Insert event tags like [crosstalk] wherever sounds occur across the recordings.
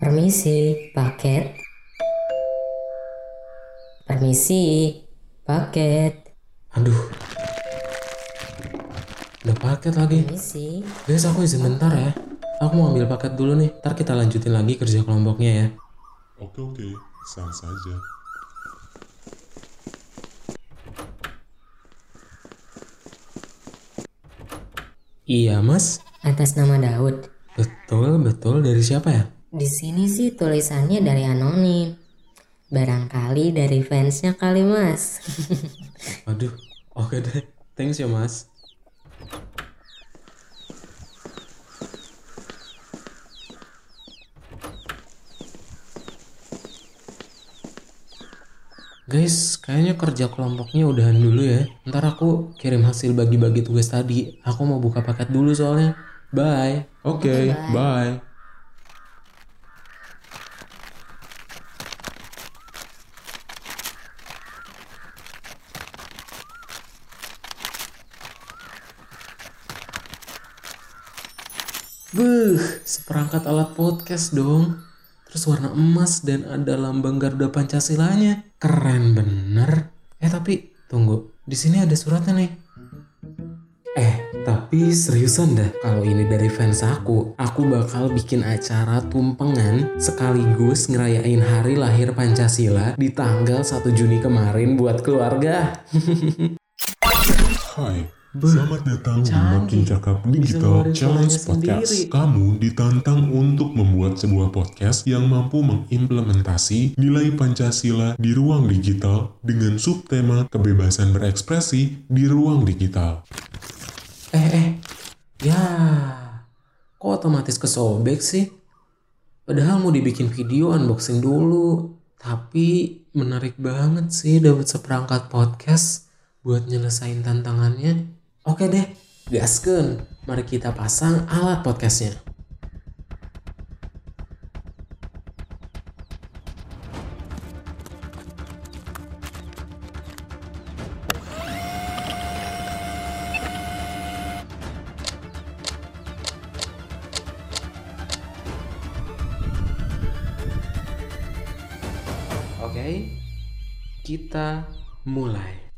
Permisi, paket. Permisi, paket. Aduh. Udah paket lagi. Permisi. Guys, aku izin bentar ya. Aku mau ambil paket dulu nih. Ntar kita lanjutin lagi kerja kelompoknya ya. Oke oke, sah saja. Iya, Mas. Atas nama Daud. Betul, betul. Dari siapa ya? Di sini sih tulisannya dari anonim. Barangkali dari fansnya kali mas. [laughs] Waduh. Oke deh. Thanks ya, Mas. Guys, kayaknya kerja kelompoknya udahan dulu ya. Ntar aku kirim hasil bagi-bagi tugas tadi. Aku mau buka paket dulu soalnya. Bye. Oke, bye. bye. Buh, seperangkat alat podcast dong. Terus warna emas dan ada lambang Garuda Pancasilanya. Keren bener. Eh tapi tunggu, di sini ada suratnya nih. Eh, tapi seriusan dah, kalau ini dari fans aku, aku bakal bikin acara tumpengan sekaligus ngerayain hari lahir Pancasila di tanggal 1 Juni kemarin buat keluarga. [laughs] Hai, selamat datang di Makin Cakap Digital Challenge Podcast. sendiri. Kamu ditantang untuk membuat sebuah podcast yang mampu mengimplementasi nilai Pancasila di ruang digital dengan subtema kebebasan berekspresi di ruang digital. Eh, eh, ya, kok otomatis kesobek sih? Padahal mau dibikin video unboxing dulu. Tapi menarik banget sih dapat seperangkat podcast buat nyelesain tantangannya. Oke deh, gasken. Mari kita pasang alat podcastnya. Oke, kita mulai.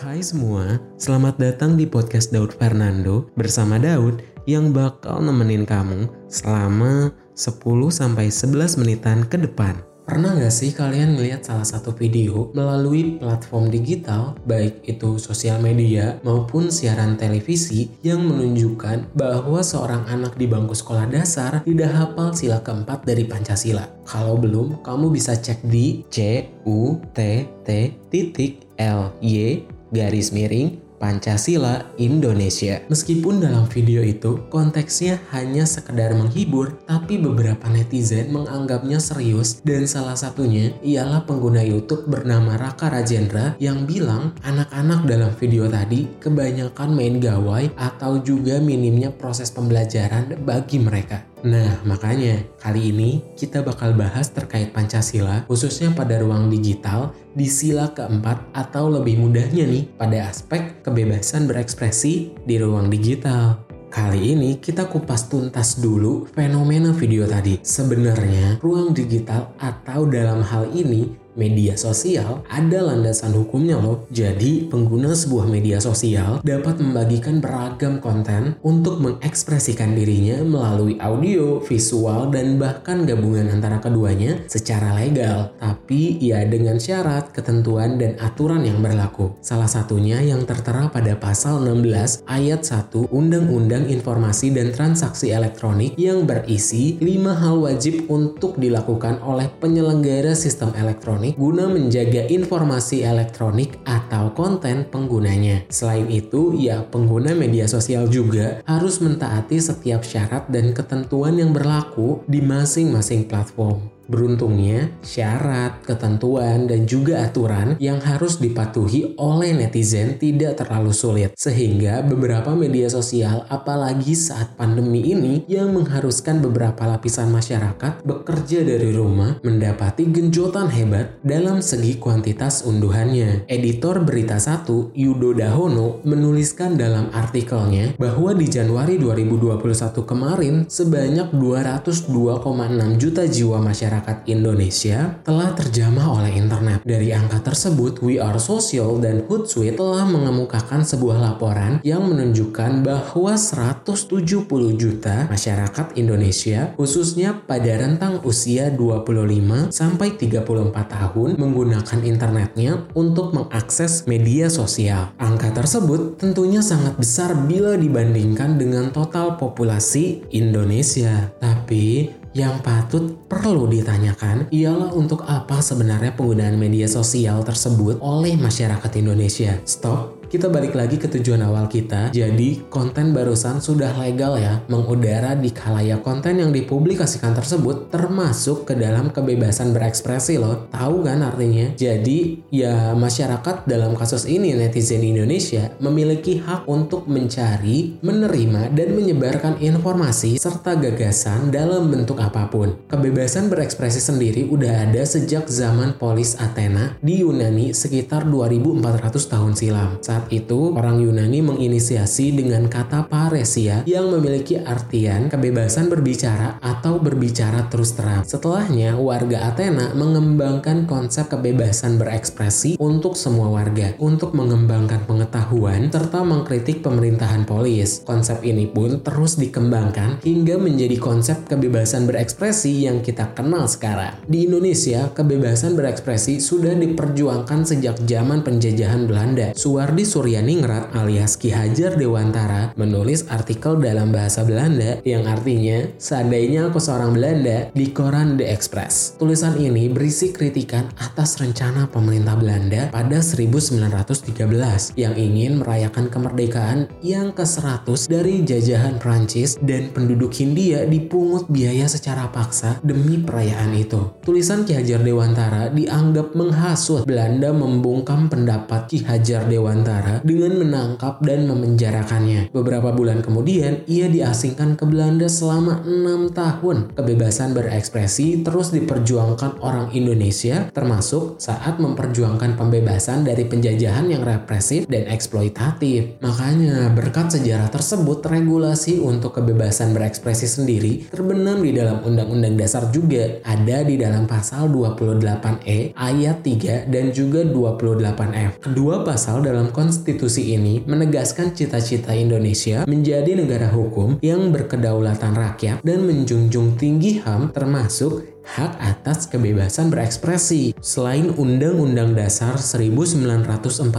Hai semua, selamat datang di podcast Daud Fernando bersama Daud yang bakal nemenin kamu selama 10-11 menitan ke depan. Pernah gak sih kalian ngelihat salah satu video melalui platform digital, baik itu sosial media maupun siaran televisi yang menunjukkan bahwa seorang anak di bangku sekolah dasar tidak hafal sila keempat dari Pancasila? Kalau belum, kamu bisa cek di c u t t titik l y garis miring Pancasila Indonesia. Meskipun dalam video itu konteksnya hanya sekedar menghibur, tapi beberapa netizen menganggapnya serius dan salah satunya ialah pengguna YouTube bernama Raka Rajendra yang bilang anak-anak dalam video tadi kebanyakan main gawai atau juga minimnya proses pembelajaran bagi mereka. Nah, makanya kali ini kita bakal bahas terkait Pancasila, khususnya pada ruang digital, di sila keempat atau lebih mudahnya nih, pada aspek kebebasan berekspresi di ruang digital. Kali ini kita kupas tuntas dulu fenomena video tadi. Sebenarnya ruang digital atau dalam hal ini media sosial ada landasan hukumnya loh. Jadi pengguna sebuah media sosial dapat membagikan beragam konten untuk mengekspresikan dirinya melalui audio, visual, dan bahkan gabungan antara keduanya secara legal. Tapi ya dengan syarat, ketentuan, dan aturan yang berlaku. Salah satunya yang tertera pada pasal 16 ayat 1 Undang-Undang Informasi dan Transaksi Elektronik yang berisi 5 hal wajib untuk dilakukan oleh penyelenggara sistem elektronik guna menjaga informasi elektronik atau konten penggunanya. Selain itu, ya pengguna media sosial juga harus mentaati setiap syarat dan ketentuan yang berlaku di masing-masing platform. Beruntungnya, syarat, ketentuan, dan juga aturan yang harus dipatuhi oleh netizen tidak terlalu sulit. Sehingga beberapa media sosial, apalagi saat pandemi ini, yang mengharuskan beberapa lapisan masyarakat bekerja dari rumah, mendapati genjotan hebat dalam segi kuantitas unduhannya. Editor Berita 1, Yudo Dahono, menuliskan dalam artikelnya bahwa di Januari 2021 kemarin, sebanyak 202,6 juta jiwa masyarakat masyarakat Indonesia telah terjamah oleh internet. Dari angka tersebut, We Are Social dan Hootsuite telah mengemukakan sebuah laporan yang menunjukkan bahwa 170 juta masyarakat Indonesia, khususnya pada rentang usia 25 sampai 34 tahun, menggunakan internetnya untuk mengakses media sosial. Angka tersebut tentunya sangat besar bila dibandingkan dengan total populasi Indonesia. Tapi yang patut perlu ditanyakan ialah untuk apa sebenarnya penggunaan media sosial tersebut oleh masyarakat Indonesia. Stop kita balik lagi ke tujuan awal kita. Jadi, konten barusan sudah legal ya mengudara di khalayak konten yang dipublikasikan tersebut termasuk ke dalam kebebasan berekspresi loh. Tahu kan artinya? Jadi, ya masyarakat dalam kasus ini netizen Indonesia memiliki hak untuk mencari, menerima, dan menyebarkan informasi serta gagasan dalam bentuk apa pun. Kebebasan berekspresi sendiri udah ada sejak zaman polis Athena di Yunani sekitar 2400 tahun silam. Saat saat itu, orang Yunani menginisiasi dengan kata paresia yang memiliki artian kebebasan berbicara atau berbicara terus terang. Setelahnya, warga Athena mengembangkan konsep kebebasan berekspresi untuk semua warga, untuk mengembangkan pengetahuan serta mengkritik pemerintahan polis. Konsep ini pun terus dikembangkan hingga menjadi konsep kebebasan berekspresi yang kita kenal sekarang. Di Indonesia, kebebasan berekspresi sudah diperjuangkan sejak zaman penjajahan Belanda. Suwardi Suryaningrat alias Ki Hajar Dewantara menulis artikel dalam bahasa Belanda yang artinya seandainya aku seorang Belanda di koran The Express. Tulisan ini berisi kritikan atas rencana pemerintah Belanda pada 1913 yang ingin merayakan kemerdekaan yang ke-100 dari jajahan Prancis dan penduduk Hindia dipungut biaya secara paksa demi perayaan itu. Tulisan Ki Hajar Dewantara dianggap menghasut Belanda membungkam pendapat Ki Hajar Dewantara Dengan menangkap dan memenjarakannya. Beberapa bulan kemudian, ia diasingkan ke Belanda selama enam tahun. Kebebasan berekspresi terus diperjuangkan orang Indonesia, termasuk saat memperjuangkan pembebasan dari penjajahan yang represif dan eksploitatif. Makanya, berkat sejarah tersebut, regulasi untuk kebebasan berekspresi sendiri terbenam di dalam Undang-Undang Dasar juga ada di dalam pasal 28E ayat 3 dan juga 28F. Kedua pasal dalam konstitusi ini menegaskan cita-cita Indonesia menjadi negara hukum yang berkedaulatan rakyat dan menjunjung tinggi HAM termasuk hak atas kebebasan berekspresi. Selain Undang-Undang Dasar 1945,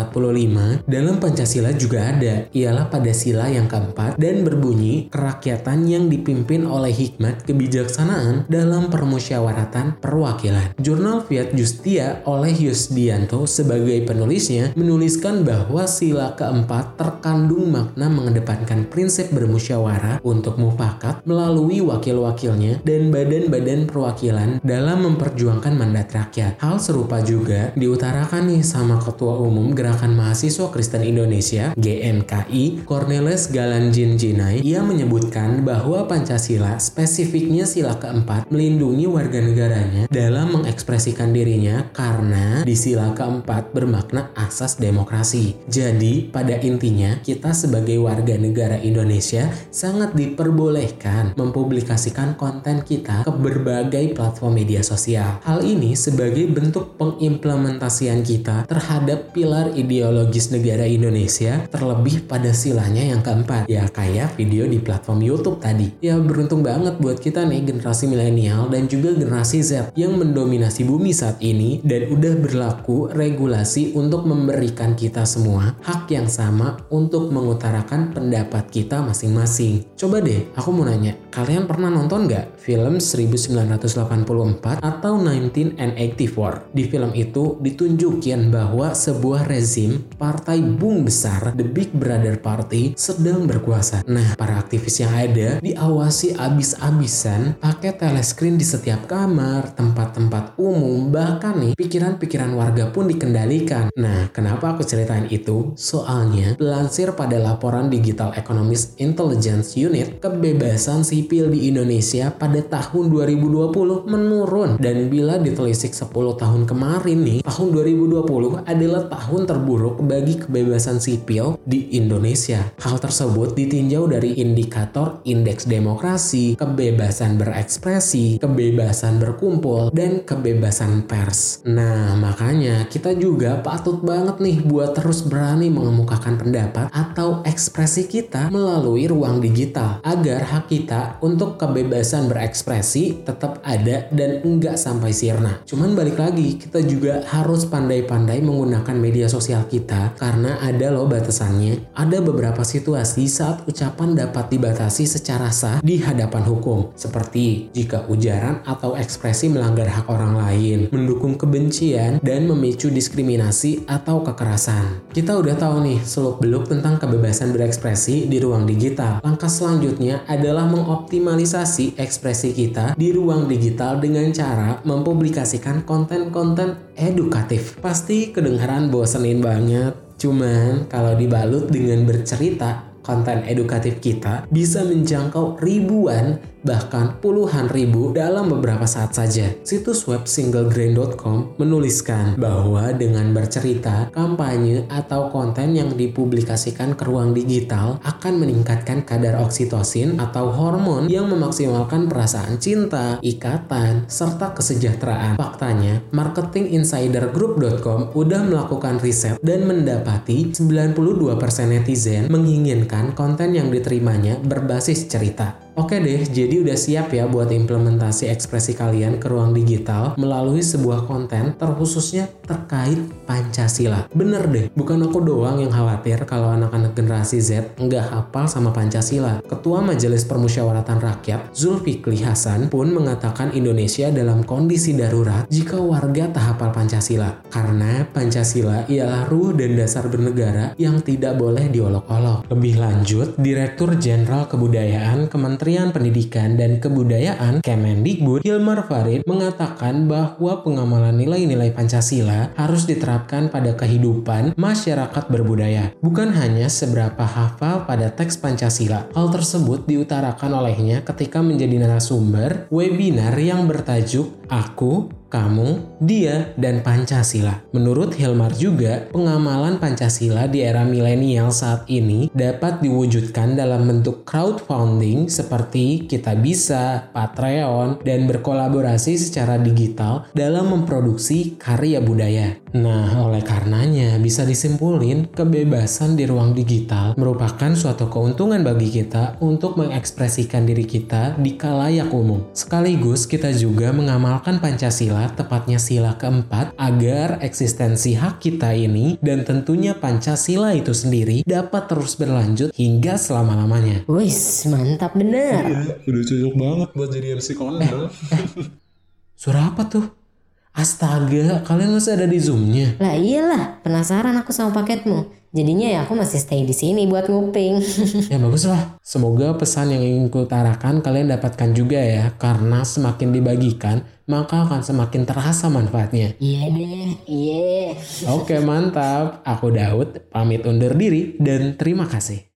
dalam Pancasila juga ada, ialah pada sila yang keempat dan berbunyi kerakyatan yang dipimpin oleh hikmat kebijaksanaan dalam permusyawaratan perwakilan. Jurnal Fiat Justia oleh Yusdianto sebagai penulisnya menuliskan bahwa sila keempat terkandung makna mengedepankan prinsip bermusyawarah untuk mufakat melalui wakil-wakilnya dan badan-badan perwakilan perwakilan dalam memperjuangkan mandat rakyat. Hal serupa juga diutarakan nih sama Ketua Umum Gerakan Mahasiswa Kristen Indonesia GMKI Cornelis Galanjin Jinai. Ia menyebutkan bahwa Pancasila spesifiknya sila keempat melindungi warga negaranya dalam mengekspresikan dirinya karena di sila keempat bermakna asas demokrasi. Jadi pada intinya kita sebagai warga negara Indonesia sangat diperbolehkan mempublikasikan konten kita ke berbagai platform media sosial. Hal ini sebagai bentuk pengimplementasian kita terhadap pilar ideologis negara Indonesia terlebih pada silanya yang keempat. Ya kayak video di platform YouTube tadi. Ya beruntung banget buat kita nih generasi milenial dan juga generasi Z yang mendominasi bumi saat ini dan udah berlaku regulasi untuk memberikan kita semua hak yang sama untuk mengutarakan pendapat kita masing-masing. Coba deh, aku mau nanya, kalian pernah nonton nggak film 1980 1984 atau 1984. Di film itu ditunjukin bahwa sebuah rezim partai bung besar The Big Brother Party sedang berkuasa. Nah, para aktivis yang ada diawasi abis-abisan pakai telescreen di setiap kamar, tempat-tempat umum, bahkan nih pikiran-pikiran warga pun dikendalikan. Nah, kenapa aku ceritain itu? Soalnya, lansir pada laporan Digital Economist Intelligence Unit, kebebasan sipil di Indonesia pada tahun 2020 menurun. Dan bila ditelisik 10 tahun kemarin nih, tahun 2020 adalah tahun terburuk bagi kebebasan sipil di Indonesia. Hal tersebut ditinjau dari indikator indeks demokrasi, kebebasan berekspresi, kebebasan berkumpul, dan kebebasan pers. Nah, makanya kita juga patut banget nih buat terus berani mengemukakan pendapat atau ekspresi kita melalui ruang digital agar hak kita untuk kebebasan berekspresi tetap ada dan enggak sampai sirna. Cuman balik lagi, kita juga harus pandai-pandai menggunakan media sosial kita karena ada loh batasannya. Ada beberapa situasi saat ucapan dapat dibatasi secara sah di hadapan hukum, seperti jika ujaran atau ekspresi melanggar hak orang lain, mendukung kebencian, dan memicu diskriminasi atau kekerasan. Kita udah tahu nih seluk-beluk tentang kebebasan berekspresi di ruang digital. Langkah selanjutnya adalah mengoptimalisasi ekspresi kita di ruang digital dengan cara mempublikasikan konten-konten edukatif. Pasti kedengaran bosenin banget. Cuman kalau dibalut dengan bercerita, konten edukatif kita bisa menjangkau ribuan bahkan puluhan ribu dalam beberapa saat saja. Situs web singlegrain.com menuliskan bahwa dengan bercerita, kampanye, atau konten yang dipublikasikan ke ruang digital akan meningkatkan kadar oksitosin atau hormon yang memaksimalkan perasaan cinta, ikatan, serta kesejahteraan. Faktanya, marketinginsidergroup.com udah melakukan riset dan mendapati 92% netizen menginginkan konten yang diterimanya berbasis cerita. Oke deh, jadi udah siap ya buat implementasi ekspresi kalian ke ruang digital melalui sebuah konten terkhususnya terkait Pancasila. Bener deh, bukan aku doang yang khawatir kalau anak-anak generasi Z nggak hafal sama Pancasila. Ketua Majelis Permusyawaratan Rakyat, Zulfikli Hasan pun mengatakan Indonesia dalam kondisi darurat jika warga tak hafal Pancasila. Karena Pancasila ialah ruh dan dasar bernegara yang tidak boleh diolok-olok. Lebih lanjut, Direktur Jenderal Kebudayaan Kementerian Kementerian Pendidikan dan Kebudayaan Kemendikbud Hilmar Farid mengatakan bahwa pengamalan nilai-nilai Pancasila harus diterapkan pada kehidupan masyarakat berbudaya, bukan hanya seberapa hafal pada teks Pancasila. Hal tersebut diutarakan olehnya ketika menjadi narasumber webinar yang bertajuk Aku kamu, dia, dan Pancasila. Menurut Hilmar juga, pengamalan Pancasila di era milenial saat ini dapat diwujudkan dalam bentuk crowdfunding seperti Kita Bisa, Patreon, dan berkolaborasi secara digital dalam memproduksi karya budaya. Nah, oleh karenanya bisa disimpulin kebebasan di ruang digital merupakan suatu keuntungan bagi kita untuk mengekspresikan diri kita di kalayak umum. Sekaligus kita juga mengamalkan Pancasila, tepatnya sila keempat, agar eksistensi hak kita ini dan tentunya Pancasila itu sendiri dapat terus berlanjut hingga selama-lamanya. Wis, mantap bener. Iya, udah cocok banget buat jadi MC kondel. [laughs] Suara apa tuh? Astaga, kalian masih ada di Zoom-nya? Lah iyalah, penasaran aku sama paketmu. Jadinya ya aku masih stay di sini buat nguping. [laughs] Ya bagus lah. Semoga pesan yang ingin kutarakan kalian dapatkan juga ya. Karena semakin dibagikan, maka akan semakin terasa manfaatnya. Iya deh, iya. Oke mantap. Aku Daud, pamit undur diri dan terima kasih.